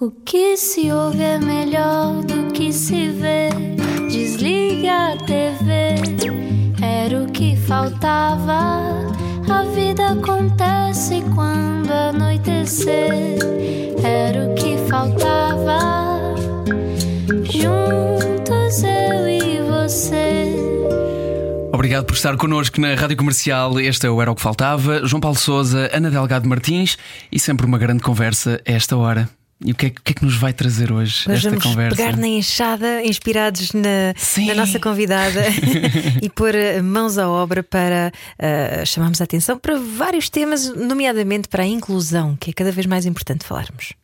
O que se ouve é melhor do que se vê. Desliga a TV, era o que faltava. A vida acontece quando anoitecer, era o que faltava. Juntos eu e você. Obrigado por estar connosco na Rádio Comercial. Este é o Era o que Faltava. João Paulo Souza, Ana Delgado Martins e sempre uma grande conversa a esta hora. E o que é, que, é que nos vai trazer hoje, Hoje esta vamos conversa? pegar na enxada, inspirados na, na nossa convidada e pôr eh, mãos à obra para eh, chamarmos a atenção para vários temas, nomeadamente para a inclusão, que é cada vez mais importante falarmos.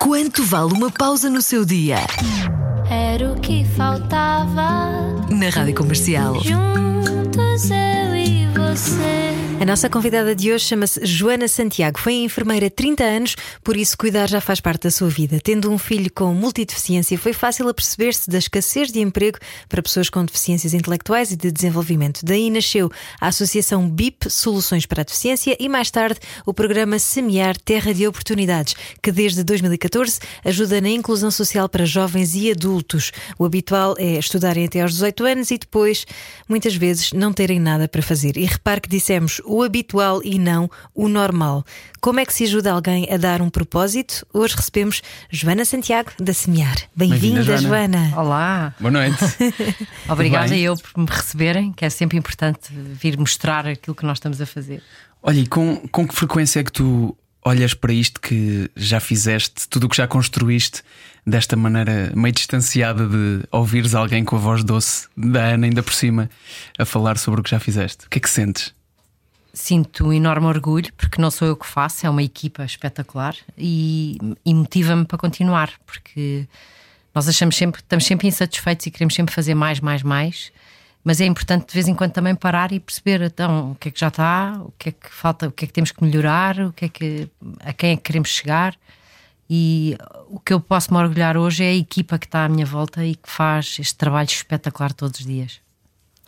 Quanto vale uma pausa no seu dia? Era o que faltava. Na Rádio Comercial. Juntos eu e você. A nossa convidada de hoje chama-se Joana Santiago. Foi enfermeira há 30 anos, por isso cuidar já faz parte da sua vida. Tendo um filho com multideficiência, foi fácil aperceber-se da escassez de emprego para pessoas com deficiências intelectuais e de desenvolvimento. Daí nasceu a Associação BIP Soluções para a Deficiência e mais tarde o programa Semear Terra de Oportunidades, que desde 2014 ajuda na inclusão social para jovens e adultos. O habitual é estudarem até aos 18 anos e depois, muitas vezes, não terem nada para fazer. E repare que dissemos o habitual e não o normal. Como é que se ajuda alguém a dar um propósito? Hoje recebemos Joana Santiago da Semear. Bem-vinda, Bem-vinda, Joana. Joana. Olá, Boa noite. obrigada bem? eu por me receberem, que é sempre importante vir mostrar aquilo que nós estamos a fazer. Olha, e com, com que frequência é que tu olhas para isto que já fizeste, tudo o que já construíste, desta maneira meio distanciada de ouvires alguém com a voz doce da Ana, ainda por cima, a falar sobre o que já fizeste? O que é que sentes? Sinto um enorme orgulho, porque não sou eu que faço, é uma equipa espetacular e, e motiva-me para continuar, porque nós achamos sempre, estamos sempre insatisfeitos e queremos sempre fazer mais, mais, mais. Mas é importante de vez em quando também parar e perceber então o que é que já está, o que é que falta, o que é que temos que melhorar, o que é que a quem é que queremos chegar. E o que eu posso me orgulhar hoje é a equipa que está à minha volta e que faz este trabalho espetacular todos os dias.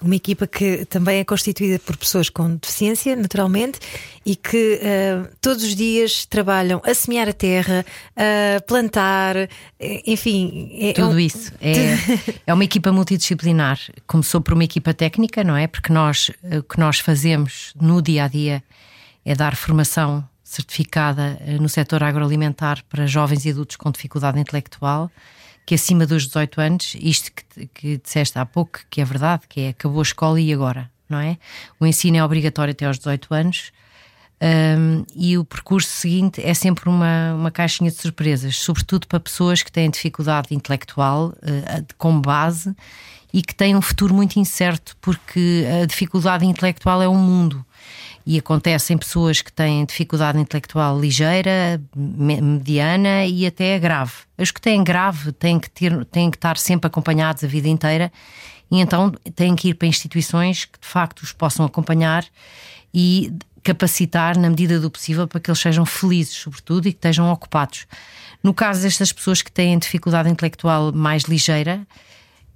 Uma equipa que também é constituída por pessoas com deficiência, naturalmente, e que eh, todos os dias trabalham a semear a terra, a plantar, eh, enfim. É, Tudo é um- isso. É, é uma equipa multidisciplinar. Começou por uma equipa técnica, não é? Porque nós, eh, o que nós fazemos no dia a dia é dar formação certificada no setor agroalimentar para jovens e adultos com dificuldade intelectual, que acima dos 18 anos, isto que, que disseste há pouco, que é verdade, que é acabou a escola e agora, não é? O ensino é obrigatório até aos 18 anos. Um, e o percurso seguinte é sempre uma, uma caixinha de surpresas, sobretudo para pessoas que têm dificuldade intelectual uh, como base e que têm um futuro muito incerto, porque a dificuldade intelectual é um mundo. E acontece em pessoas que têm dificuldade intelectual ligeira, me- mediana e até grave. Os que têm grave têm que, ter, têm que estar sempre acompanhados a vida inteira e então têm que ir para instituições que de facto os possam acompanhar e capacitar na medida do possível para que eles sejam felizes, sobretudo, e que estejam ocupados. No caso destas pessoas que têm dificuldade intelectual mais ligeira,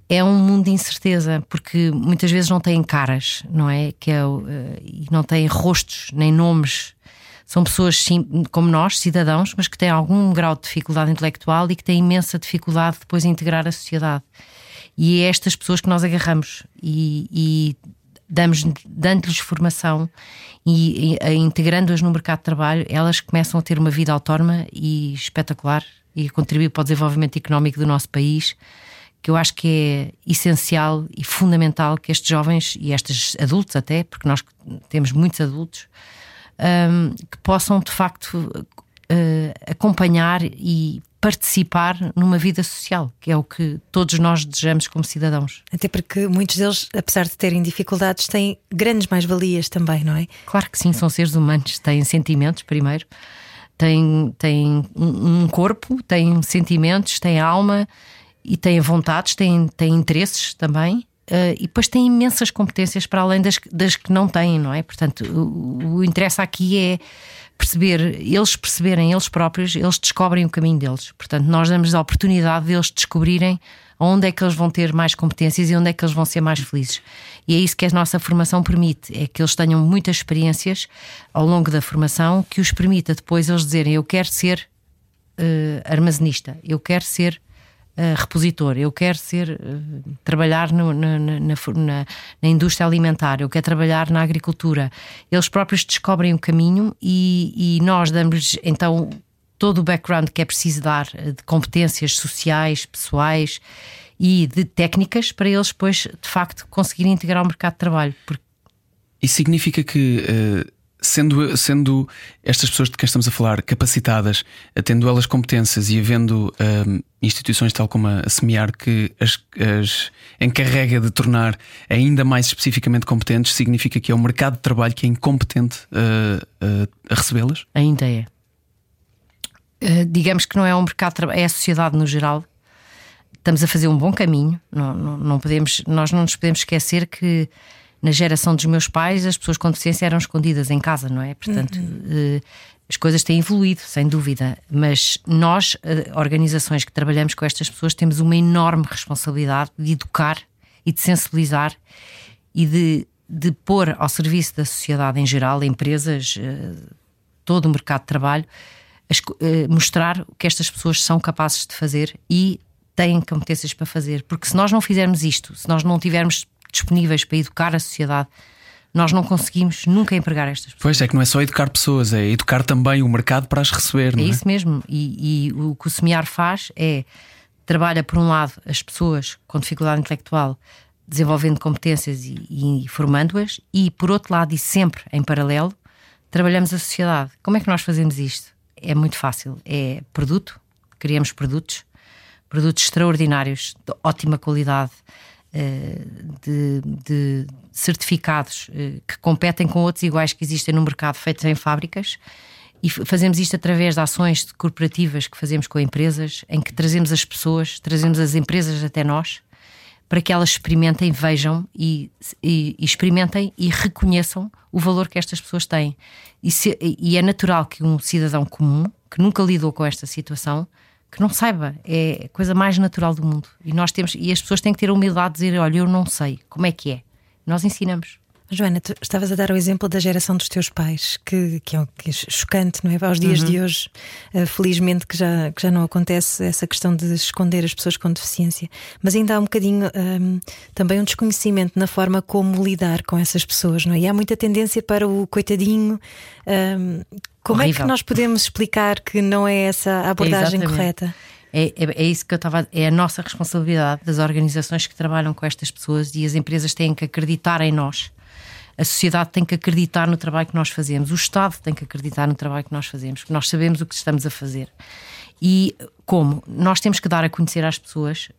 é um mundo de incerteza, porque muitas vezes não têm caras, não é? Que é eh, e não têm rostos nem nomes. São pessoas sim, como nós, cidadãos, mas que têm algum grau de dificuldade intelectual e que têm imensa dificuldade depois em integrar a sociedade. E é estas pessoas que nós agarramos e, e damos, dando-lhes formação e, e, integrando-as no mercado de trabalho, elas começam a ter uma vida autónoma e espetacular e contribuir para o desenvolvimento económico do nosso país, que eu acho que é essencial e fundamental que estes jovens e estes adultos até, porque nós temos muitos adultos, hum, que possam de facto eh, acompanhar e participar numa vida social, que é o que todos nós desejamos como cidadãos. Até porque muitos deles, apesar de terem dificuldades, têm grandes mais-valias também, não é? Claro que sim, são seres humanos, têm sentimentos primeiro, têm, têm um um corpo, têm sentimentos, têm alma e têm vontades, têm, têm interesses também. eh, e depois têm imensas competências para além das, das que não têm, não é? Portanto, o, o interesse aqui é perceber, eles perceberem eles próprios, eles descobrem o caminho deles. Portanto, nós damos a oportunidade deles descobrirem onde é que eles vão ter mais competências e onde é que eles vão ser mais felizes. E é isso que a nossa formação permite, é que eles tenham muitas experiências ao longo da formação que os permita depois eles dizerem eu quero ser uh, armazenista, eu quero ser uh, repositor, eu quero ser uh, trabalhar no, na, na, na, na, indústria alimentar, eu quero trabalhar na agricultura. Eles próprios descobrem o caminho e, e nós damos-lhes então todo o background que é preciso dar de competências sociais, pessoais e de técnicas para eles depois de facto conseguirem integrar o mercado de trabalho. Porque... Isso significa que uh sendo, sendo estas pessoas de quem estamos a falar capacitadas, tendo elas competências e havendo um, instituições tal como a, Semear que as, as encarrega de tornar ainda mais especificamente competentes, significa que é o mercado de trabalho que é incompetente uh, uh, a recebê-las? Ainda é. Uh, digamos que não é um mercado de trabalho, é a sociedade no geral. Estamos a fazer um bom caminho. Não, não, não podemos, nós não nos podemos esquecer que na geração dos meus pais, as pessoas com deficiência eram escondidas em casa, não é? Portanto, uhum. as coisas têm evoluído, sem dúvida. Mas nós, eh, organizações que trabalhamos com estas pessoas, temos uma enorme responsabilidade de educar e de sensibilizar e de, de pôr ao serviço da sociedade em geral, empresas, eh, todo o mercado de trabalho, mostrar o que estas pessoas são capazes de fazer e têm competências para fazer. Porque se nós não fizermos isto, se nós não tivermos disponíveis para educar a sociedade, nós não conseguimos nunca empregar estas pessoas. Pois é, que não é só educar pessoas, é educar também o mercado para as receber. É, é? isso mesmo. E, e, o que o Semear faz é trabalha, por um lado, as pessoas com dificuldade intelectual, desenvolvendo competências e, e formando-as, e por outro lado, e sempre em paralelo, trabalhamos a sociedade. Como é que nós fazemos isto? É muito fácil. É produto, criamos produtos, produtos extraordinários, de ótima qualidade de, de certificados eh, que competem com outros iguais que existem no mercado, feitos em fábricas. E fazemos isto através de ações corporativas que fazemos com empresas, em que trazemos as pessoas, trazemos as empresas até nós, para que elas experimentem, vejam e, e, e experimentem e reconheçam o valor que estas pessoas têm. E, se, e é natural que um cidadão comum, que nunca lidou com esta situação, que não saiba, é a coisa mais natural do mundo. E nós temos, e as pessoas têm que ter a humildade de dizer: olha, eu não sei, como é que é? Nós ensinamos. Joana, tu estavas a dar o exemplo da geração dos teus pais, que, que, é, que é chocante, não é? Aos dias uhum. de hoje, uh, felizmente que já, que já não acontece essa questão de esconder as pessoas com deficiência. Mas ainda há um bocadinho um, ehm, também um desconhecimento na forma como lidar com essas pessoas, não é? E há muita tendência para o coitadinho. Um, ehm, como Horrível. é que nós podemos explicar que não é essa a abordagem é correta? É, é, é, isso que eu estava. É a nossa responsabilidade das organizações que trabalham com estas pessoas e as empresas têm que acreditar em nós a sociedade tem que acreditar no trabalho que nós fazemos, o Estado tem que acreditar no trabalho que nós fazemos, porque nós sabemos o que estamos a fazer. E como? Nós temos que dar a conhecer às pessoas,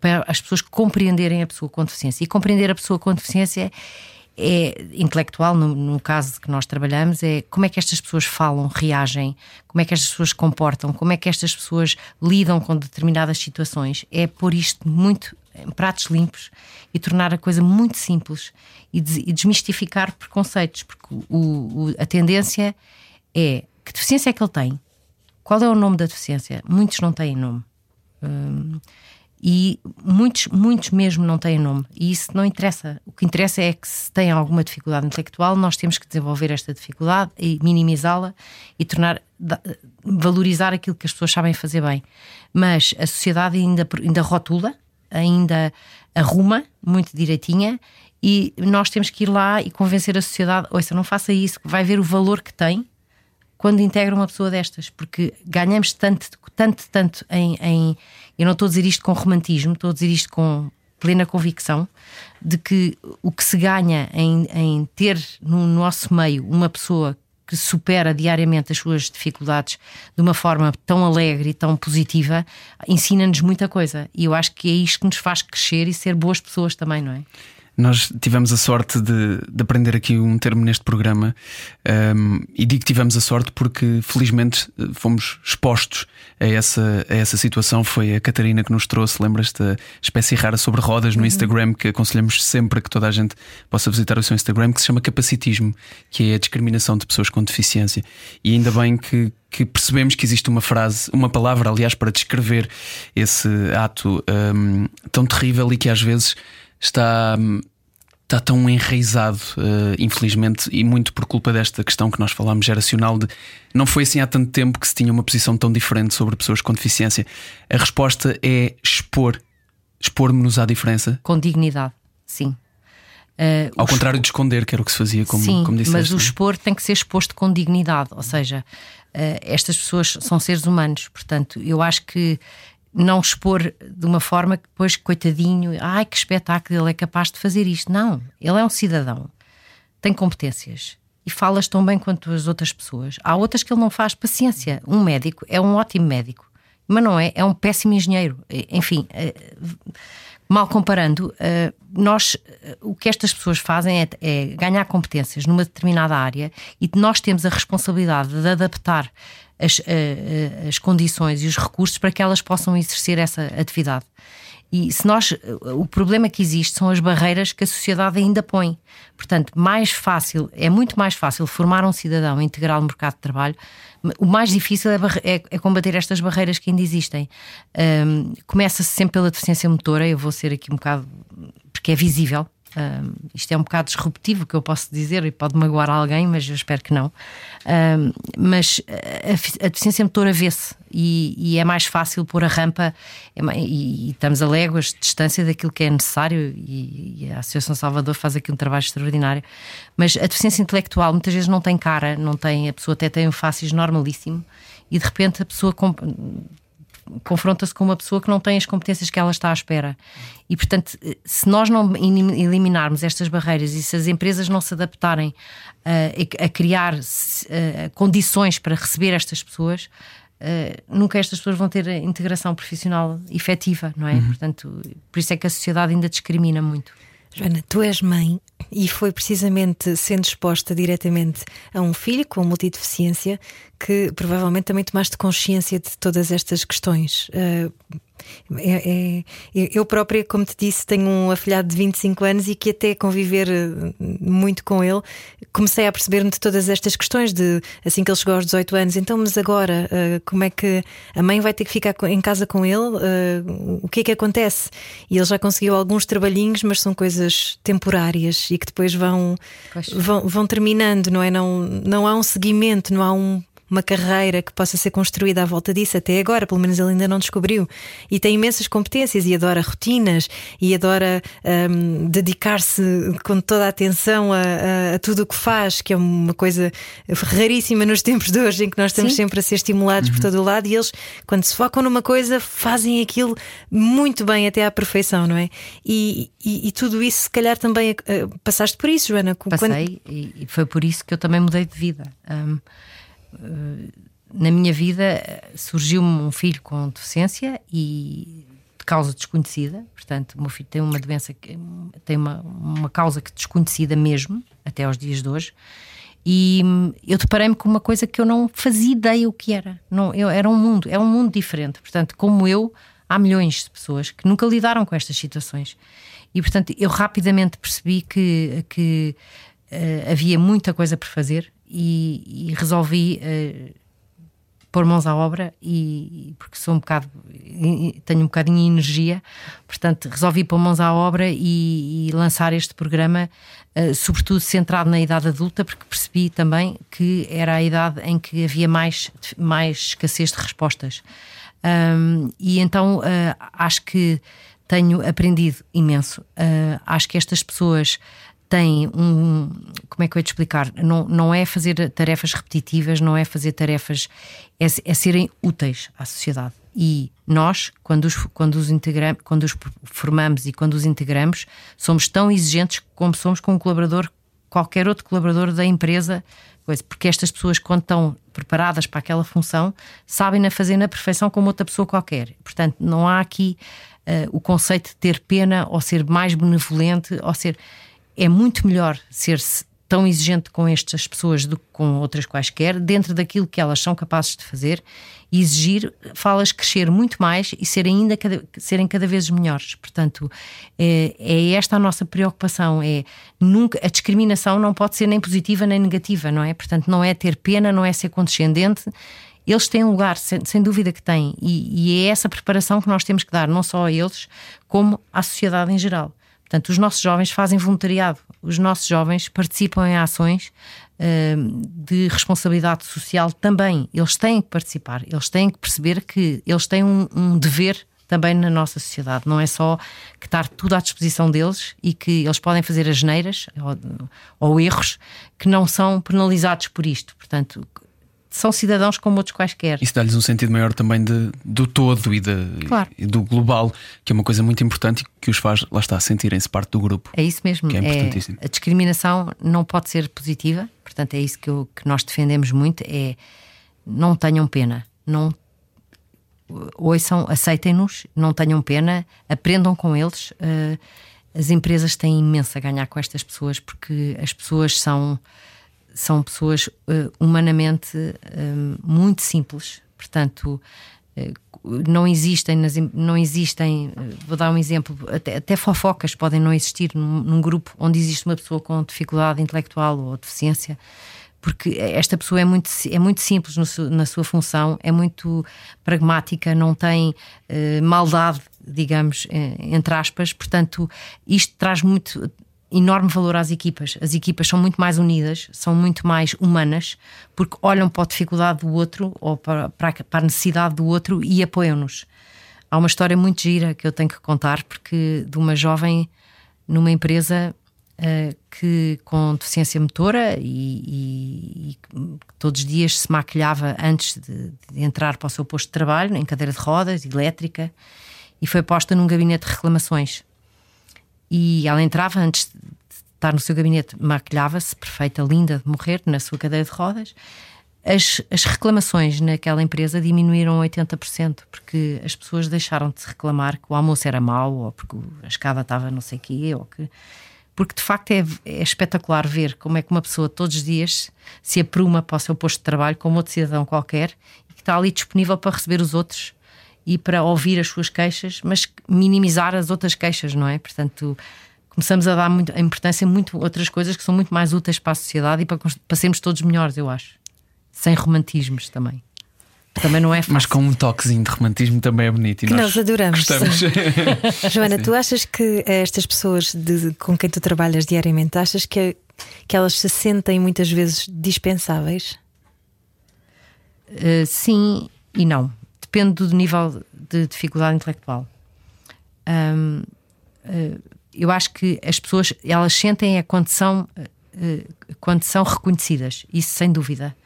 para as pessoas compreenderem a pessoa com deficiência. E compreender a pessoa com deficiência é intelectual, no, no, caso que nós trabalhamos, é como é que estas pessoas falam, reagem, como é que estas pessoas comportam, como é que estas pessoas lidam com determinadas situações. É pôr isto muito em pratos limpos e tornar a coisa muito simples e, e desmistificar preconceitos, porque o, o, a tendência é que deficiência é que ele tem? Qual é o nome da deficiência? Muitos não têm nome. Hum, e muitos, muitos mesmo não têm nome. E isso não interessa. O que interessa é que se tem alguma dificuldade intelectual, nós temos que desenvolver esta dificuldade e minimizá-la e tornar valorizar aquilo que as pessoas sabem fazer bem. Mas a sociedade ainda, ainda rotula, ainda arruma muito direitinha e nós temos que ir lá e convencer a sociedade: ouça, não faça isso, vai ver o valor que tem quando integra uma pessoa destas, porque ganhamos tanto, tanto, tanto em, em. Eu não estou a dizer isto com romantismo, estou a dizer isto com plena convicção de que o que se ganha em, em ter no nosso meio uma pessoa que supera diariamente as suas dificuldades de uma forma tão alegre e tão positiva, ensina-nos muita coisa. E eu acho que é isto que nos faz crescer e ser boas pessoas também, não é? Nós tivemos a sorte de, de, aprender aqui um termo neste programa um, e digo que tivemos a sorte porque felizmente fomos expostos a essa, a essa situação. Foi a Catarina que nos trouxe, lembras-te, a espécie rara sobre rodas no uhum. Instagram, que aconselhamos sempre que toda a gente possa visitar o seu Instagram, que se chama capacitismo, que é a discriminação de pessoas com deficiência. E ainda bem que, que percebemos que existe uma frase, uma palavra, aliás, para descrever esse ato um, tão terrível e que às vezes está está tão enraizado, uh, infelizmente, e muito por culpa desta questão que nós falámos geracional de não foi assim há tanto tempo que se tinha uma posição tão diferente sobre pessoas com deficiência. A resposta é expor, expor-nos à diferença. Com dignidade, sim. Uh, Ao contrário expor... de esconder, que era o que se fazia, como, sim, como disseste. Mas o é? expor tem que ser exposto com dignidade, ou seja, uh, estas pessoas são seres humanos, portanto, eu acho que não expor de uma forma que depois, coitadinho, ai que espetáculo, ele é capaz de fazer isto. Não, ele é um cidadão, tem competências e falas tão bem quanto as outras pessoas. Há outras que ele não faz. Paciência, um médico é um ótimo médico, mas não é, é um péssimo engenheiro. Enfim, eh, mal comparando, eh, nós o que estas pessoas fazem é, é ganhar competências numa determinada área e nós temos a responsabilidade de adaptar as, as condições e os recursos para que elas possam exercer essa atividade. E se nós o problema que existe são as barreiras que a sociedade ainda põe. Portanto, mais fácil, é muito mais fácil formar um cidadão integral no mercado de trabalho. O mais difícil é, é, é combater estas barreiras que ainda existem. Um, Começa-se sempre pela deficiência motora, eu vou ser aqui um bocado porque é visível, isto é um bocado disruptivo que eu posso dizer e pode magoar alguém, mas eu espero que não. Mas a, a, deficiência motora vê-se e, e, é mais fácil pôr a rampa é, e, e, estamos a léguas de distância daquilo que é necessário e, e, a Associação Salvador faz aqui um trabalho extraordinário. Mas a deficiência intelectual muitas vezes não tem cara, não tem, a pessoa até tem um fácil normalíssimo e de repente a pessoa confronta-se com uma pessoa que não tem as competências que ela está à espera. E, portanto, se nós não eliminarmos estas barreiras e se as empresas não se adaptarem uh, a criar uh, condições para receber estas pessoas, Uh, nunca estas pessoas vão ter integração profissional efetiva, não é? Uhum. Portanto, por isso é que a sociedade ainda discrimina muito. Joana, tu és mãe e foi precisamente sendo exposta diretamente a um filho com multideficiência que provavelmente também tomaste consciência de todas estas questões. Uh, é, é, eu própria, como te disse, tenho um afilhado de 25 anos e que até conviver eh, muito com ele, comecei a perceber-me de todas estas questões de assim que ele chegou aos 18 anos, então, mas agora uh, como é que a mãe vai ter que ficar em casa com ele? Uh, o que é que acontece? E ele já conseguiu alguns trabalhinhos, mas são coisas temporárias e que depois vão, vão, vão terminando, não é? Não, não há um seguimento, não há um uma carreira que possa ser construída à volta disso até agora, pelo menos ele ainda não descobriu. E tem imensas competências e adora rotinas e adora um, dedicar-se com toda a atenção a, a, a tudo o que faz, que é uma coisa raríssima nos tempos de hoje em que nós estamos Sim. sempre a ser estimulados uhum. por todo o lado e eles, quando se focam numa coisa, fazem aquilo muito bem até à perfeição, não é? E, e, e tudo isso, se calhar, também uh, passaste por isso, Joana. Passei quando... e foi por isso que eu também mudei de vida. Um, na minha vida surgiu-me um filho com deficiência e de causa desconhecida, portanto, o meu filho tem uma doença que tem uma, uma causa que desconhecida mesmo, até aos dias de hoje. E eu deparei-me com uma coisa que eu não fazia ideia o que era. Não, eu, era um mundo, é um mundo diferente. Portanto, como eu, há milhões de pessoas que nunca lidaram com estas situações. E, portanto, eu rapidamente percebi que, que uh, havia muita coisa por fazer e, e resolvi uh, pôr mãos à obra e porque sou um bocado tenho um bocadinho de energia portanto resolvi pôr mãos à obra e, e lançar este programa uh, sobretudo centrado na idade adulta porque percebi também que era a idade em que havia mais mais escassez de respostas. Um, e então uh, acho que tenho aprendido imenso. Uh, acho que estas pessoas tem um. Como é que eu ia te explicar? Não, não é fazer tarefas repetitivas, não é fazer tarefas. É, é serem úteis à sociedade. E nós, quando os, quando, os integramos, quando os formamos e quando os integramos, somos tão exigentes como somos com um colaborador, qualquer outro colaborador da empresa, porque estas pessoas, quando estão preparadas para aquela função, sabem-na fazer na perfeição como outra pessoa qualquer. Portanto, não há aqui uh, o conceito de ter pena ou ser mais benevolente ou ser é muito melhor ser tão exigente com estas pessoas do que com outras quaisquer, dentro daquilo que elas são capazes de fazer, e exigir, falas crescer muito mais e serem ainda cada, serem cada vez melhores. Portanto, é, é, esta a nossa preocupação. É nunca a discriminação não pode ser nem positiva nem negativa, não é? Portanto, não é ter pena, não é ser condescendente. Eles têm lugar, sem, sem dúvida que têm, e, e é essa preparação que nós temos que dar, não só a eles, como à sociedade em geral. Portanto, os nossos jovens fazem voluntariado, os nossos jovens participam em ações uh, de responsabilidade social também. Eles têm que participar, eles têm que perceber que eles têm um, um dever também na nossa sociedade. Não é só que estar tudo à disposição deles e que eles podem fazer as geneiras ou, ou erros que não são penalizados por isto. Portanto, são cidadãos como outros quaisquer. Isso dá-lhes um sentido maior também de, do todo e, de, claro. e, do global, que é uma coisa muito importante e que os faz, lá está, sentirem-se parte do grupo. É isso mesmo. Que é importantíssimo. É, a discriminação não pode ser positiva, portanto, é isso que, eu, que nós defendemos muito: é não tenham pena, não ouçam, aceitem-nos, não tenham pena, aprendam com eles. Uh, as empresas têm imenso a ganhar com estas pessoas porque as pessoas são são pessoas uh, humanamente uh, muito simples, portanto uh, não existem, não existem, vou dar um exemplo, até, até fofocas podem não existir num, num, grupo onde existe uma pessoa com dificuldade intelectual ou deficiência, porque esta pessoa é muito, é muito simples no, na sua função, é muito pragmática, não tem maldade, digamos, entre aspas, portanto, isto traz muito enorme valor às equipas. As equipas são muito mais unidas, são muito mais humanas, porque olham para a dificuldade do outro ou para, para a necessidade do outro e apoiam-nos. Há uma história muito gira que eu tenho que contar, porque de uma jovem numa empresa uh, que com deficiência motora e, e, e, todos os dias se maquilhava antes de, de entrar para o seu posto de trabalho, em cadeira de rodas, elétrica, e foi posta num gabinete de reclamações e ela entrava antes de estar no seu gabinete, maquilhava-se, perfeita, linda de morrer, na sua cadeira de rodas. As, as reclamações naquela empresa diminuíram 80%, porque as pessoas deixaram de reclamar que o almoço era mau, ou porque a escada estava não sei o quê, ou que. Porque de facto é, é, espetacular ver como é que uma pessoa todos os dias se apruma para o seu posto de trabalho como outro cidadão qualquer e que está ali disponível para receber os outros e para ouvir as suas queixas, mas minimizar as outras queixas, não é? Portanto, começamos a dar muito, a importância a muito outras coisas que são muito mais úteis para a sociedade e para, para sermos todos melhores, eu acho. Sem romantismos também. Também não é fácil. Mas com um toquezinho de romantismo também é bonito. E que nós, nós adoramos. Joana, Sim. tu achas que estas pessoas de, com quem tu trabalhas diariamente, achas que, que elas se sentem muitas vezes dispensáveis? Uh, sim e não depende do nível de dificuldade intelectual. Um, uh, eu acho que as pessoas elas sentem a quando são, uh, quando são reconhecidas, isso sem dúvida.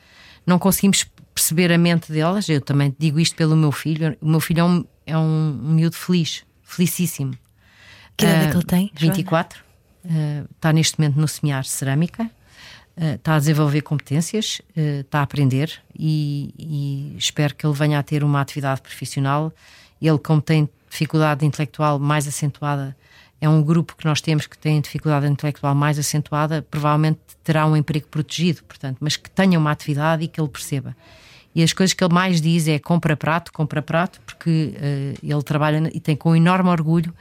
Não conseguimos perceber a mente delas. Eu também digo isto pelo meu filho. O meu filho é um, é um, um miúdo feliz, felicíssimo. Que idade é que ele tem? 24. Uh, está neste momento no semear cerâmica. Uh, está a desenvolver competências, uh, está a aprender e, e, espero que ele venha a ter uma atividade profissional. Ele, como tem dificuldade intelectual mais acentuada, é um grupo que nós temos que tem dificuldade intelectual mais acentuada, provavelmente terá um emprego protegido, portanto, mas que tenha uma atividade e que ele perceba. E as coisas que ele mais diz é compra prato, compra prato, porque uh, ele trabalha e tem com enorme orgulho.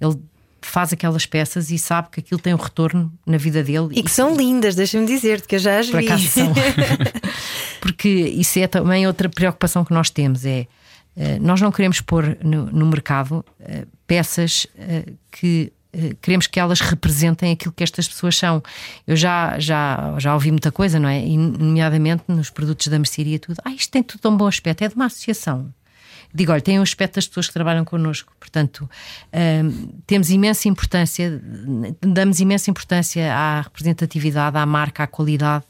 Ele faz aquelas peças e sabe que aquilo tem um retorno na vida dele. E que são lindas, deixa-me dizer-te, que eu já as Por vi. são. Porque isso é também outra preocupação que nós temos: é uh, nós não queremos pôr no, no mercado uh, peças uh, que queremos que elas representem aquilo que estas pessoas são. Eu já, já, já ouvi muita coisa, não é? E, nomeadamente nos produtos da mercearia, tudo. Ah, isto tem tudo um bom aspecto, é de uma associação digo, olha, tem um aspecto das pessoas que trabalham connosco, portanto, um, temos imensa importância, damos imensa importância à representatividade, à marca, à qualidade,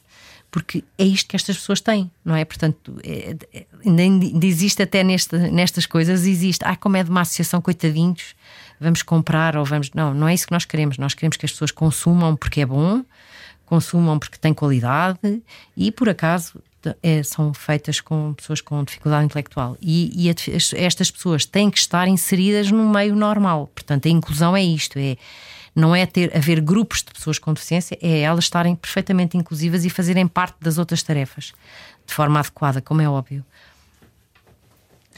porque é isto que estas pessoas têm, não é? Portanto, é, é, ainda existe até nestas coisas, existe, ah, como é de uma associação, coitadinhos, vamos comprar ou vamos. Não, não é isso que nós queremos. Nós queremos que as pessoas consumam porque é bom, consumam porque tem qualidade e, por acaso, é, são feitas com pessoas com dificuldade intelectual e, e a, estas pessoas têm que estar inseridas no meio normal. Portanto, a inclusão é isto: é não é ter haver grupos de pessoas com deficiência, é elas estarem perfeitamente inclusivas e fazerem parte das outras tarefas de forma adequada, como é óbvio.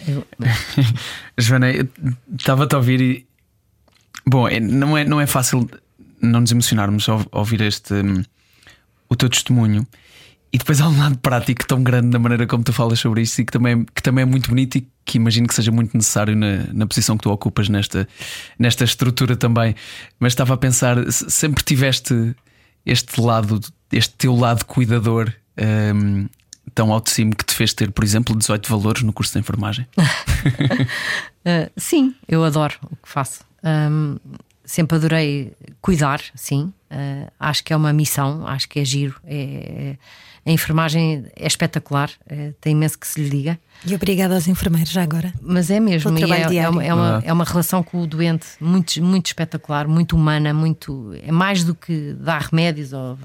Eu... Joana, estava-te a ouvir e bom, é, não é, não é fácil não nos emocionarmos ao ouvir este o teu testemunho E depois há um lado prático tão grande na maneira como tu falas sobre isto e que também, que também é muito bonito e que imagino que seja muito necessário na, na posição que tu ocupas nesta, nesta estrutura também. Mas estava a pensar, sempre tiveste este lado, este teu lado cuidador um, tão cima que te fez ter, por exemplo, 18 valores no curso de enfermagem? uh, sim, eu adoro o que faço. Um, sempre adorei cuidar, sim. Uh, acho que é uma missão, acho que é giro. É, é, a enfermagem é espetacular, é, tem imenso que se lhe diga. E obrigada aos enfermeiros, já agora. Mas é mesmo, é, é, uma, é, uma, é uma relação com o doente muito, muito espetacular, muito humana, muito, é mais do que dar remédios ou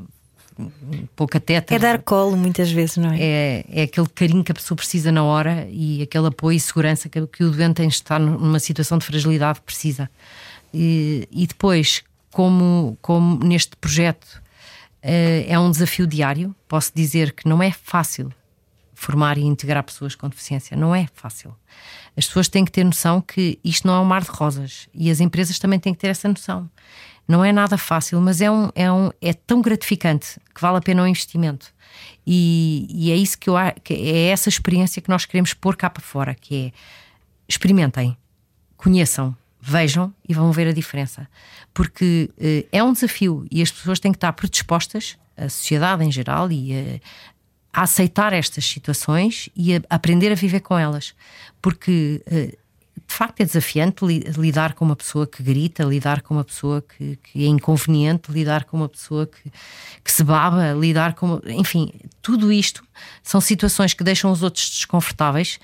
pouca teta. É dar colo muitas vezes, não é? é? É aquele carinho que a pessoa precisa na hora e aquele apoio e segurança que, que o doente tem de estar numa situação de fragilidade precisa. E, e depois, como, como neste projeto é um desafio diário, posso dizer que não é fácil formar e integrar pessoas com deficiência, não é fácil. As pessoas têm que ter noção que isto não é um mar de rosas e as empresas também têm que ter essa noção. Não é nada fácil, mas é, um, é, um, é tão gratificante que vale a pena o investimento. E, e é isso que eu que é essa experiência que nós queremos pôr cá para fora, que é experimentem, conheçam, vejam e vão ver a diferença. Porque uh, é um desafio e as pessoas têm que estar predispostas, a sociedade em geral, e a, a aceitar estas situações e a aprender a viver com elas. Porque uh, de facto é desafiante li, lidar com uma pessoa que grita, lidar com uma pessoa que, que é inconveniente, lidar com uma pessoa que, que se baba, lidar com. Enfim, tudo isto são situações que deixam os outros desconfortáveis,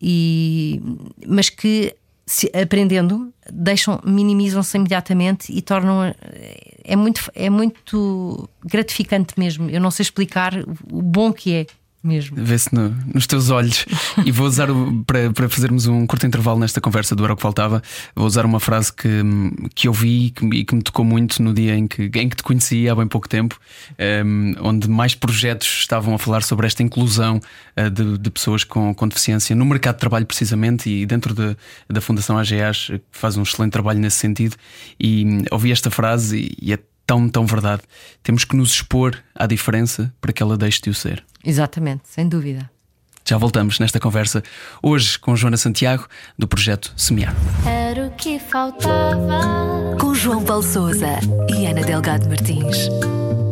e, mas que se, aprendendo, deixam, minimizam-se imediatamente e tornam. É muito, é muito gratificante mesmo. Eu não sei explicar o bom que é mesmo. Vê-se no, nos teus olhos. e vou usar o, para, para fazermos um curto intervalo nesta conversa do Era o que Faltava, vou usar uma frase que, que eu vi e que, que me tocou muito no dia em que, em que te conheci há bem pouco tempo, um, ehm, onde mais projetos estavam a falar sobre esta inclusão uh, de, de, pessoas com, com deficiência no mercado de trabalho, precisamente, e dentro de, da Fundação AGAs, que faz um excelente trabalho nesse sentido. E um, ouvi esta frase e, e é tão, tão verdade. Temos que nos expor à diferença para que ela deixe de o ser. Exatamente, sem dúvida. Já voltamos nesta conversa hoje com Joana Santiago, do projeto Semear. Era o que faltava. Com João Paulo Souza e Ana Delgado Martins.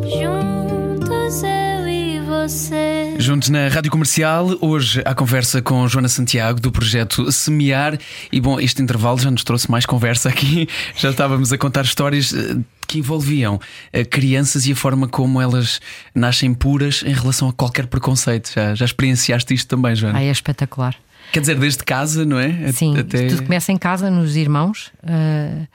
Juntos eu e você. Juntos na Rádio Comercial, hoje a conversa com Joana Santiago do projeto Semear. E bom, este intervalo já nos trouxe mais conversa aqui. Já estávamos a contar histórias eh, que envolviam uh, crianças e a forma como elas nascem puras em relação a qualquer preconceito. Já, já experienciaste isto também, Joana? Ah, é espetacular. Quer dizer, desde casa, não é? Sim, Até... tudo começa em casa, nos irmãos. Uh,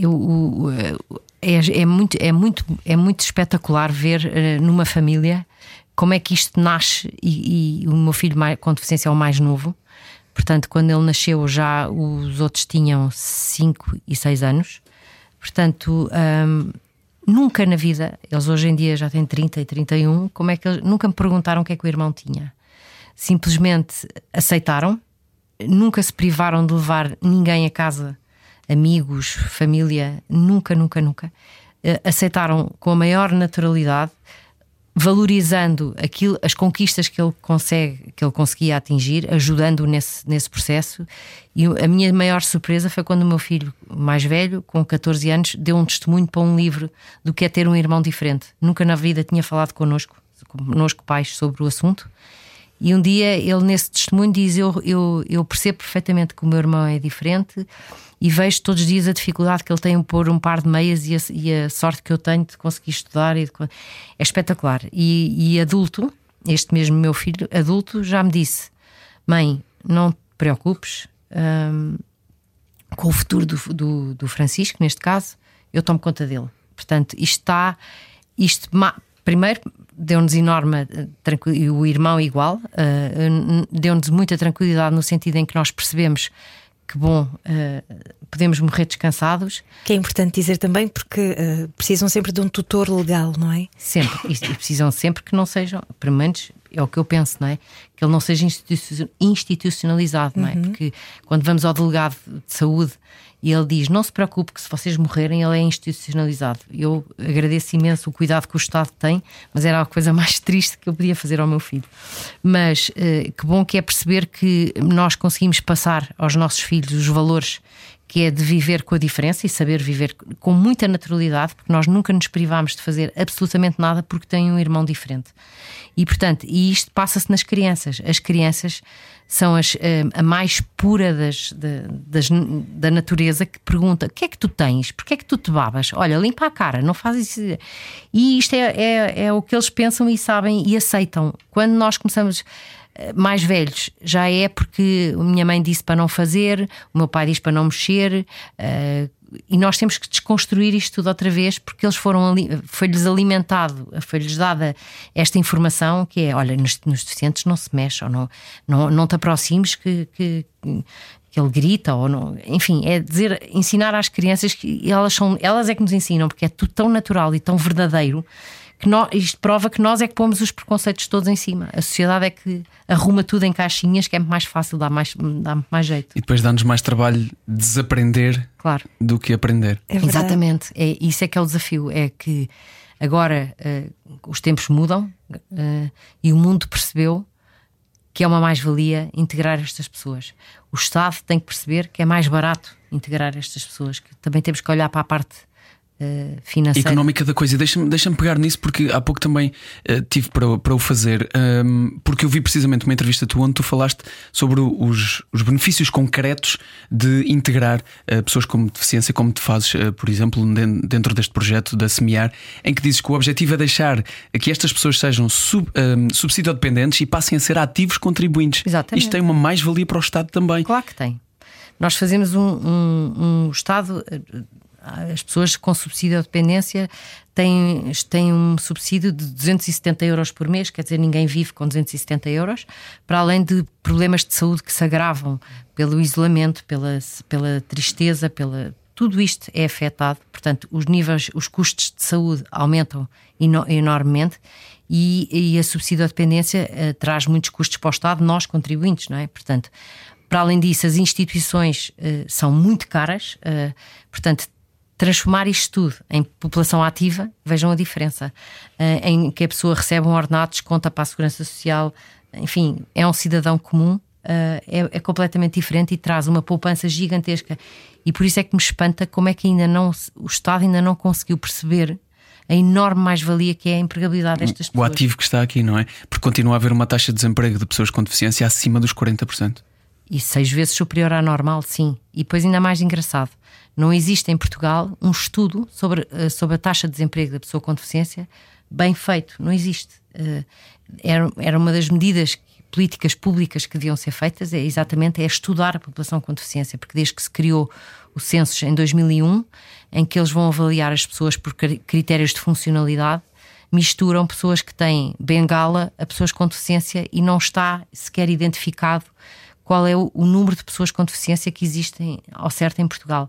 eu, uh, é, é, muito, é, muito, é muito espetacular ver uh, numa família como é que isto nasce. E, e o meu filho com deficiência é o mais novo. Portanto, quando ele nasceu, já os outros tinham 5 e 6 anos. Portanto, um, nunca na vida, eles hoje em dia já têm 30 e 31, como é que eles nunca me perguntaram o que é que o irmão tinha. Simplesmente aceitaram, nunca se privaram de levar ninguém a casa, amigos, família, nunca, nunca, nunca. Uh, aceitaram com a maior naturalidade valorizando aquilo, as conquistas que ele consegue, que ele conseguia atingir, ajudando-o nesse, nesse processo. E a minha maior surpresa foi quando o meu filho mais velho, com 14 anos, deu um testemunho para um livro do que é ter um irmão diferente. Nunca na vida tinha falado connosco, connosco pais, sobre o assunto. E um dia ele, nesse testemunho, diz: Eu, eu, eu percebo perfeitamente que o meu irmão é diferente e vejo todos os dias a dificuldade que ele tem em pôr um par de meias e a, e a sorte que eu tenho de conseguir estudar. De, é espetacular. E, e, adulto, este mesmo meu filho, adulto, já me disse: Mãe, não te preocupes hum, com o futuro do, do, do Francisco, neste caso, eu tomo conta dele. Portanto, isto está. Isto, primeiro, deu-nos enorme eh, tranquilidade, o irmão igual, uh, deu-nos muita tranquilidade no sentido em que nós percebemos que bom, uh, podemos morrer descansados. Que é importante dizer também porque uh, precisam sempre de um tutor legal, não é? Sempre, e, e precisam sempre que não sejam, pelo menos é o que eu penso, não é? que ele não seja institucionalizado, não é? Porque quando vamos ao delegado de saúde e ele diz: Não se preocupe, que se vocês morrerem, ele é institucionalizado. Eu agradeço imenso o cuidado que o Estado tem, mas era a coisa mais triste que eu podia fazer ao meu filho. Mas eh, que bom que é perceber que nós conseguimos passar aos nossos filhos os valores que é de viver com a diferença e saber viver com muita naturalidade, porque nós nunca nos privámos de fazer absolutamente nada porque tem um irmão diferente. E portanto, e isto passa-se nas crianças. As crianças são as, eh, a mais pura das, das, da natureza que pergunta: o que é que tu tens? Porquê é que tu te babas? Olha, limpa a cara, não faz isso. E isto é, é, é o que eles pensam e sabem e aceitam. Quando nós começamos mais velhos. Já é porque a minha mãe disse para não fazer, o meu pai disse para não mexer, uh, e nós temos que desconstruir isto tudo outra vez porque eles foram foi-lhes alimentado, foi-lhes dada esta informação que é: olha, nos, nos deficientes não se mexe, ou não, não, não te aproximes que, que, que ele grita, ou não, enfim, é dizer, ensinar às crianças que elas, são, elas é que nos ensinam, porque é tudo tão natural e tão verdadeiro que nós, isto prova que nós é que pomos os preconceitos todos em cima. A sociedade é que arruma tudo em caixinhas, que é mais fácil, dá mais, dá mais jeito. E depois dá-nos mais trabalho desaprender claro. do que aprender. É Exatamente, é, isso é que é o desafio. É que agora uh, os tempos mudam uh, e o mundo percebeu que é uma mais-valia integrar estas pessoas. O Estado tem que perceber que é mais barato integrar estas pessoas, que também temos que olhar para a parte Uh, financeira. Económica da coisa. Deixa-me deixa pegar nisso porque há pouco também uh, tive para, para o fazer, um, porque eu vi precisamente uma entrevista tua onde tu falaste sobre os, os benefícios concretos de integrar uh, pessoas com deficiência, como te fazes, por exemplo, dentro deste projeto da Semear, em que dizes que o objetivo é deixar que estas pessoas sejam sub, ehm, subsídio dependentes e passem a ser ativos contribuintes. Exatamente. Isto tem uma mais-valia para o Estado também. Claro que tem. Nós fazemos um, um, um Estado as pessoas com subsídio de dependência têm, têm um subsídio de 270 euros por mês, quer dizer, ninguém vive com 270 euros, para além de problemas de saúde que se agravam pelo isolamento, pela, pela tristeza, pela. Tudo isto é afetado, portanto, os níveis, os custos de saúde aumentam enormemente e, e a subsídio de dependência uh, traz muitos custos para o Estado, nós contribuintes, não é? Portanto, para além disso, as instituições uh, são muito caras, uh, portanto, transformar isto tudo em população ativa, vejam a diferença, uh, em que a pessoa recebe um ordenado, desconta para a segurança social, enfim, é um cidadão comum, uh, é, é, completamente diferente e traz uma poupança gigantesca. E por isso é que me espanta como é que ainda não o Estado ainda não conseguiu perceber a enorme mais-valia que é a empregabilidade destas pessoas. O ativo que está aqui, não é? Porque continua a haver uma taxa de desemprego de pessoas com deficiência acima dos 40%. E seis vezes superior à normal, sim. E depois ainda mais engraçado não existe em Portugal um estudo sobre, eh, sobre a taxa de desemprego da pessoa com deficiência bem feito. Não existe. Eh, era, era uma das medidas políticas públicas que deviam ser feitas é exatamente é estudar a população com deficiência, porque desde que se criou o censo em 2001, em que eles vão avaliar as pessoas por critérios de funcionalidade, misturam pessoas que têm bengala a pessoas com deficiência e não está sequer identificado qual é o, o número de pessoas com deficiência que existem ao certo em Portugal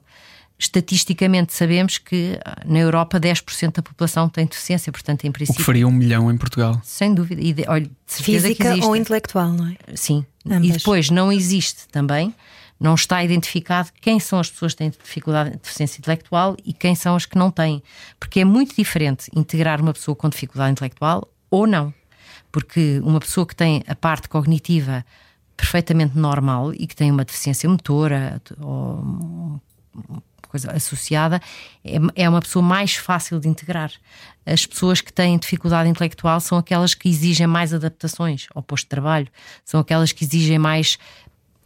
estatisticamente sabemos que ah, na Europa 10% da população tem deficiência, portanto, em princípio. O que faria um milhão em Portugal. Sem dúvida. E de, olha, de Física ou intelectual, não é? Sim. Ambas. E depois não existe também, não está identificado quem são as pessoas que têm dificuldade de deficiência intelectual e quem são as que não têm. Porque é muito diferente integrar uma pessoa com dificuldade intelectual ou não. Porque uma pessoa que tem a parte cognitiva perfeitamente normal e que tem uma deficiência motora ou coisa associada, é, é uma pessoa mais fácil de integrar. As pessoas que têm dificuldade intelectual são aquelas que exigem mais adaptações ao posto de trabalho, são aquelas que exigem mais.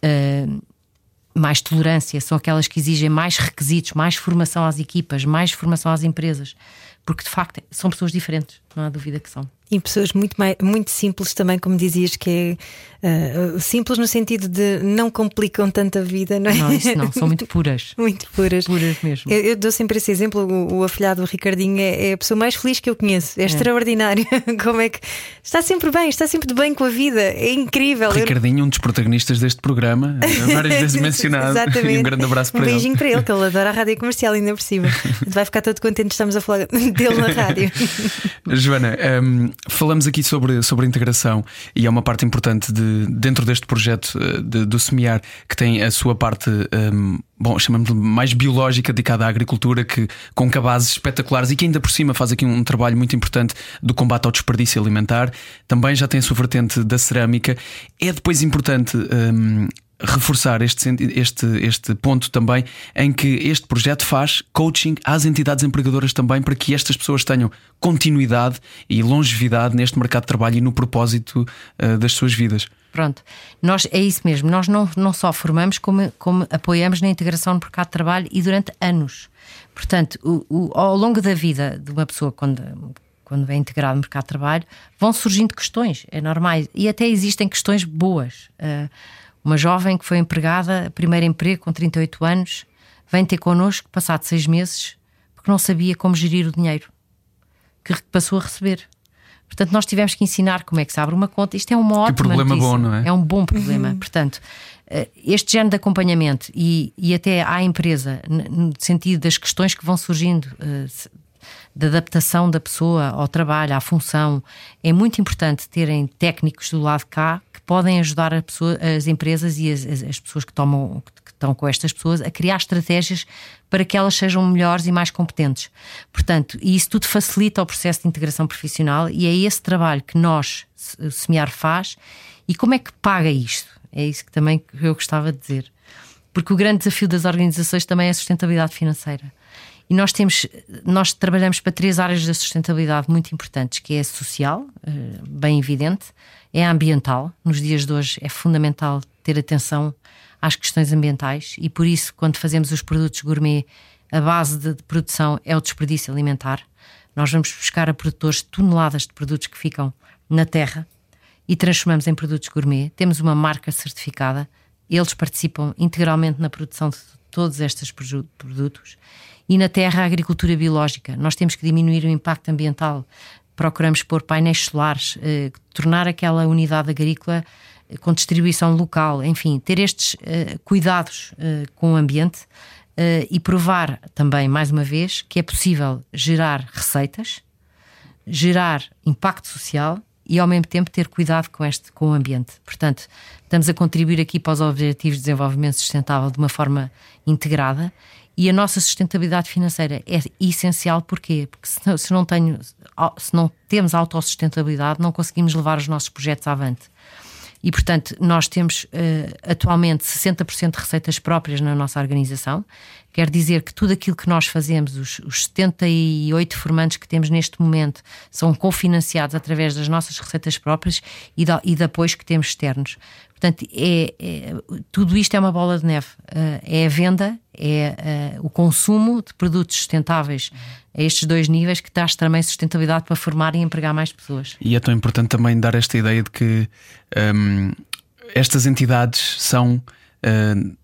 Uh, mais tolerância, são aquelas que exigem mais requisitos, mais formação às equipas, mais formação às empresas, porque de facto são pessoas diferentes, não há dúvida que são. E pessoas muito, mais, muito simples também, como dizias, que é uh, simples no sentido de não complicam tanto a vida, não é? Não, isso não, são muito puras. muito puras. Puras mesmo. Eu, eu, dou sempre esse exemplo: o, o afilhado o Ricardinho é, é, a pessoa mais feliz que eu conheço, é, é. extraordinário. como é que está sempre bem, está sempre de bem com a vida, é incrível. Ricardinho, um dos protagonistas deste programa, várias vezes mencionado. Exatamente. E um grande abraço para um ele. Um beijinho para ele, que ele adora a rádio comercial, ainda por cima. Vai ficar todo contente, estamos a falar dele na rádio. Joana, um, falamos aqui sobre, sobre a integração e é uma parte importante de, dentro deste projeto eh, de, do Semear que tem a sua parte, um, bom, chamamos mais biológica, dedicada à agricultura, que com cabazes espetaculares e que ainda por cima faz aqui um trabalho muito importante do combate ao desperdício alimentar. Também já tem a sua vertente da cerâmica. É depois importante. Um, reforçar este, este, este ponto também em que este projeto faz coaching às entidades empregadoras também para que estas pessoas tenham continuidade e longevidade neste mercado de trabalho e no propósito uh, das suas vidas. Pronto, nós é isso mesmo. Nós não, não só formamos, como, como apoiamos na integração no mercado de trabalho e durante anos. Portanto, o, o, ao longo da vida de uma pessoa, quando, quando é integrado no mercado de trabalho, vão surgindo questões, é normal. E até existem questões boas. Uh, uma jovem que foi empregada, primeiro emprego com 38 anos, vem ter connosco, passado seis meses, porque não sabia como gerir o dinheiro que passou a receber. Portanto, nós tivemos que ensinar como é que se abre uma conta. Isto é uma ótima que problema notícia. bom, não é? É um bom problema. Uhum. Portanto, eh, este género de acompanhamento e, e até à empresa, no sentido das questões que vão surgindo, da adaptação da pessoa ao trabalho, à função, é muito importante terem técnicos do lado de cá que podem ajudar pessoa, as empresas e as, as, pessoas que, tomam, que estão com estas pessoas a criar estratégias para que elas sejam melhores e mais competentes. Portanto, e isso tudo facilita o processo de integração profissional e é esse trabalho que nós, o Semear, faz. E como é que paga isto? É isso que também eu gostava de dizer. Porque o grande desafio das organizações também é a sustentabilidade financeira. E nós temos, nós trabalhamos para três áreas da sustentabilidade muito importantes, que é a social, eh, bem evidente, é a ambiental. Nos dias de hoje é fundamental ter atenção às questões ambientais e por isso, quando fazemos os produtos gourmet, a base de, produção é o desperdício alimentar. Nós vamos buscar a produtores toneladas de produtos que ficam na terra e transformamos em produtos gourmet. Temos uma marca certificada, eles participam integralmente na produção de todos estes produtos. E na terra, a agricultura biológica. Nós temos que diminuir o impacto ambiental. Procuramos pôr painéis solares, eh, tornar aquela unidade agrícola com distribuição local, enfim, ter estes uh, cuidados uh, com o ambiente uh, e provar também, mais uma vez, que é possível gerar receitas, gerar impacto social e ao mesmo tempo ter cuidado com este com o ambiente. Portanto, estamos a contribuir aqui para os objetivos de desenvolvimento sustentável de uma forma integrada e a nossa sustentabilidade financeira é essencial porquê? Porque se não, se não tenho se não temos autossustentabilidade, não conseguimos levar os nossos projetos avante. E, portanto, nós temos uh, atualmente 60% de receitas próprias na nossa organização. Quer dizer que tudo aquilo que nós fazemos, os, os 78 formantes que temos neste momento, são cofinanciados através das nossas receitas próprias e, de, e de apoios que temos externos. Portanto, é, é, tudo isto é uma bola de neve. Uh, é a venda, é uh, o consumo de produtos sustentáveis a estes dois níveis que traz também sustentabilidade para formar e empregar mais pessoas. E é tão importante também dar esta ideia de que um, estas entidades são. Uh,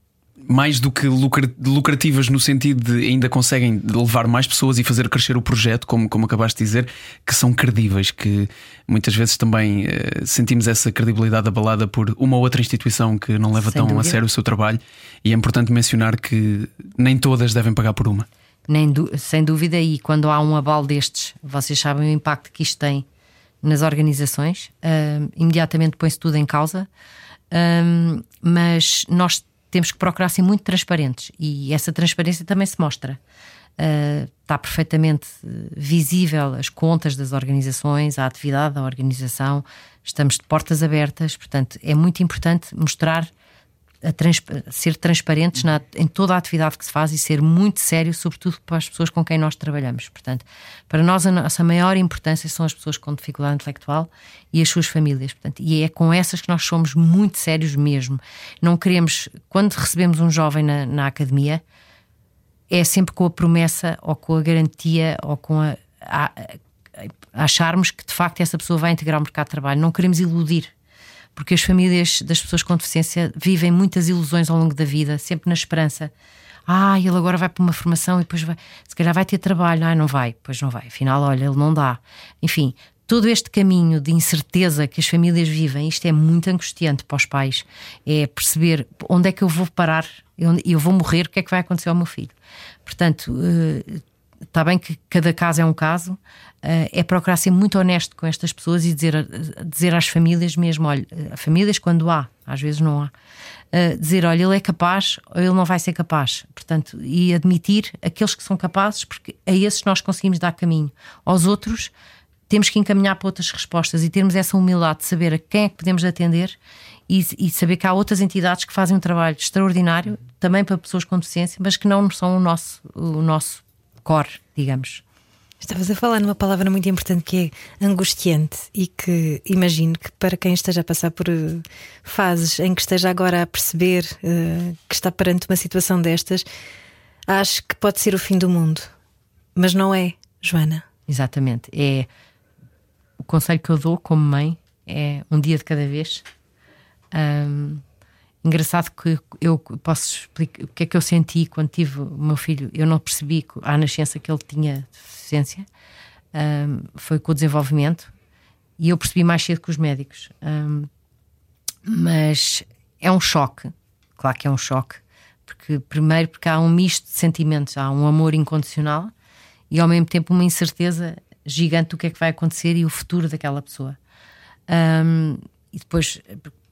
mais do que lucrativas no sentido de ainda conseguem levar mais pessoas e fazer crescer o projeto, como, como acabaste de dizer, que são credíveis, que muitas vezes também uh, sentimos essa credibilidade abalada por uma ou outra instituição que não leva Sem tão dúvida. a sério o seu trabalho, e é importante mencionar que nem todas devem pagar por uma. Nem, sem dúvida, e quando há um abalo destes, vocês sabem o impacto que isto tem nas organizações, uh, imediatamente põe-se tudo em causa, uh, mas nós temos que procurar ser muito transparentes e essa transparência também se mostra. Uh, está perfeitamente visível as contas das organizações, a atividade da organização, estamos de portas abertas, portanto, é muito importante mostrar trans, ser transparentes na, em toda a atividade que se faz e ser muito sério, sobretudo para as pessoas com quem nós trabalhamos. Portanto, para nós a nossa maior importância são as pessoas com dificuldade intelectual e as suas famílias. Portanto, e é com essas que nós somos muito sérios mesmo. Não queremos, quando recebemos um jovem na, na academia, é sempre com a promessa ou com a garantia ou com a, a, a acharmos que de facto essa pessoa vai integrar o mercado de trabalho. Não queremos iludir porque as famílias das pessoas com deficiência vivem muitas ilusões ao longo da vida, sempre na esperança. Ah, ele agora vai para uma formação e depois vai, se calhar vai ter trabalho. Ah, não vai, pois não vai. Afinal, olha, ele não dá. Enfim, todo este caminho de incerteza que as famílias vivem, isto é muito angustiante para os pais. É perceber onde é que eu vou parar, eu vou morrer, o que é que vai acontecer ao meu filho. Portanto, eh, está bem que cada caso é um caso, uh, é procurar ser muito honesto com estas pessoas e dizer, dizer às famílias mesmo: olha, famílias quando há, às vezes não há, dizer: olha, ele é capaz ou ele não vai ser capaz. Portanto, e admitir aqueles que são capazes, porque a esses nós conseguimos dar caminho. Aos outros, temos que encaminhar para outras respostas e termos essa humildade de saber a quem é que podemos atender e, e, saber que há outras entidades que fazem um trabalho extraordinário também para pessoas com deficiência, mas que não são o nosso, o nosso core, digamos. Estavas a falar numa palavra muito importante que é angustiante e que imagino que para quem esteja a passar por uh, fases em que esteja agora a perceber uh, que está perante uma situação destas, acho que pode ser o fim do mundo. Mas não é, Joana. Exatamente. É o conselho que eu dou como mãe é um dia de cada vez. Um, engraçado que eu posso explicar o que é que eu senti quando tive o meu filho. Eu não percebi à nascença que ele tinha deficiência, um, foi com o desenvolvimento, e eu percebi mais cedo que os médicos. Um, mas é um choque, claro que é um choque, porque primeiro porque há um misto de sentimentos, há um amor incondicional e ao mesmo tempo uma incerteza gigante do que é que vai acontecer e o futuro daquela pessoa. Um, e depois,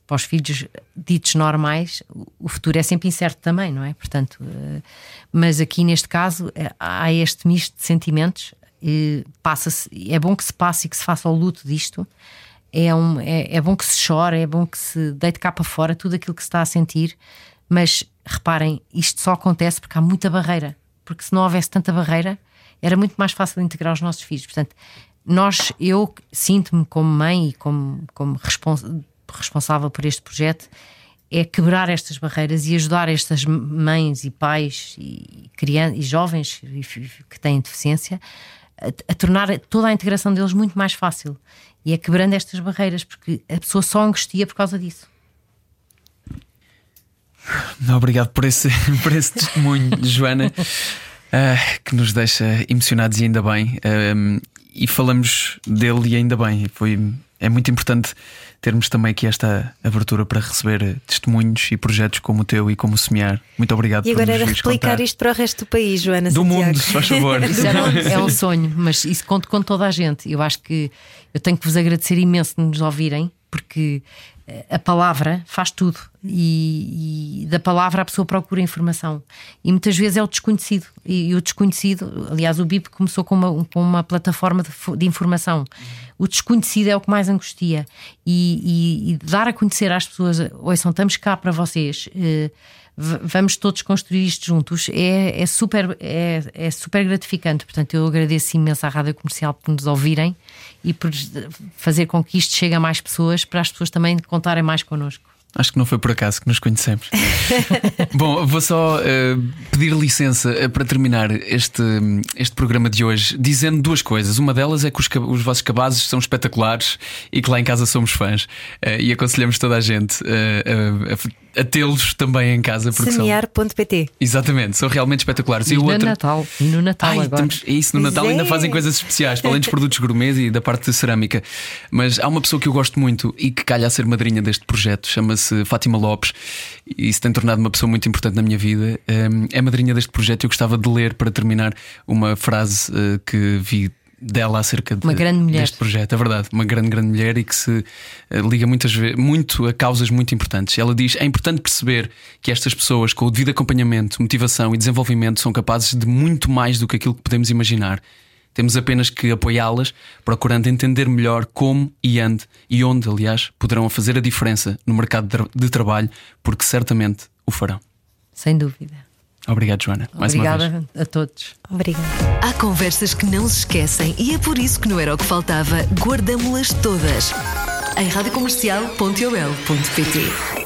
para os filhos ditos normais, o futuro é sempre incerto também, não é? Portanto, uh, mas aqui neste caso eh, há este misto de sentimentos. passa-se, é bom que se passe e que se faça o luto disto. É, um, é, é bom que se chore, é bom que se deite cá para fora tudo aquilo que se está a sentir. Mas reparem, isto só acontece porque há muita barreira. Porque se não houvesse tanta barreira, era muito mais fácil integrar os nossos filhos. Portanto, nós, eu sinto-me como mãe e como, como respons responsável por este projeto, é quebrar estas barreiras e ajudar estas mães e pais e, crianças, e jovens que têm deficiência a, a, tornar toda a integração deles muito mais fácil. E é quebrando estas barreiras, porque a pessoa só angustia por causa disso. Obrigado por esse, por esse testemunho, Joana uh, que nos deixa emocionados e ainda bem. Uh, e falamos dele e ainda bem. Foi, é muito importante termos também aqui esta abertura para receber testemunhos e projetos como o teu e como o Semear. Muito obrigado E agora era replicar contar. isto para o resto do país, Joana. Do Santiago. mundo, se faz favor. é, é um sonho, mas isso conto com toda a gente. Eu acho que eu tenho que vos agradecer imenso de nos ouvirem, porque a palavra faz tudo e, e, da palavra a pessoa procura informação. E muitas vezes é o desconhecido. E, e o desconhecido, aliás o BIP começou com uma, com uma plataforma de, de, informação. O desconhecido é o que mais angustia. E, e dar a conhecer às pessoas ouçam, estamos cá para vocês eh, vamos todos construir isto juntos é, é, super, é, é super gratificante. Portanto eu agradeço imenso à Rádio Comercial por nos ouvirem e por fazer com que isto chegue a mais pessoas, para as pessoas também contarem mais connosco. Acho que não foi por acaso que nos conhecemos. Bom, vou só uh, pedir licença uh, para terminar este, este programa de hoje dizendo duas coisas. Uma delas é que os, os vossos cabazes são espetaculares e que lá em casa somos fãs uh, e aconselhamos toda a gente a a tê-los também em casa. Semear.pt Exatamente, são realmente espetaculares. E, e no outro... Natal, e no Natal Ai, agora. Temos... É isso, no Natal é. ainda fazem coisas especiais, para além dos produtos gourmet e da parte de cerâmica. Mas há uma pessoa que eu gosto muito e que calha a ser madrinha deste projeto, chama-se Fátima Lopes, e isso tem tornado uma pessoa muito importante na minha vida. Hum, é madrinha deste projeto e eu gostava de ler para terminar uma frase eh, que vi dela acerca de, uma grande mulher. deste projeto. É verdade, uma grande, grande mulher e que se eh, liga muitas vezes, muito a causas muito importantes. Ela diz: é importante perceber que estas pessoas, com o devido acompanhamento, motivação e desenvolvimento, são capazes de muito mais do que aquilo que podemos imaginar. Temos apenas que apoiá-las, procurando entender melhor como e onde, e onde, aliás, poderão fazer a diferença no mercado de trabalho, porque certamente o farão. Sem dúvida. Obrigado, Joana. Mais Obrigada a todos. Obrigada. Há conversas que não se esquecem e é por isso que não era o que faltava. Guardamos-las todas. Em radiocomercial.ol.pt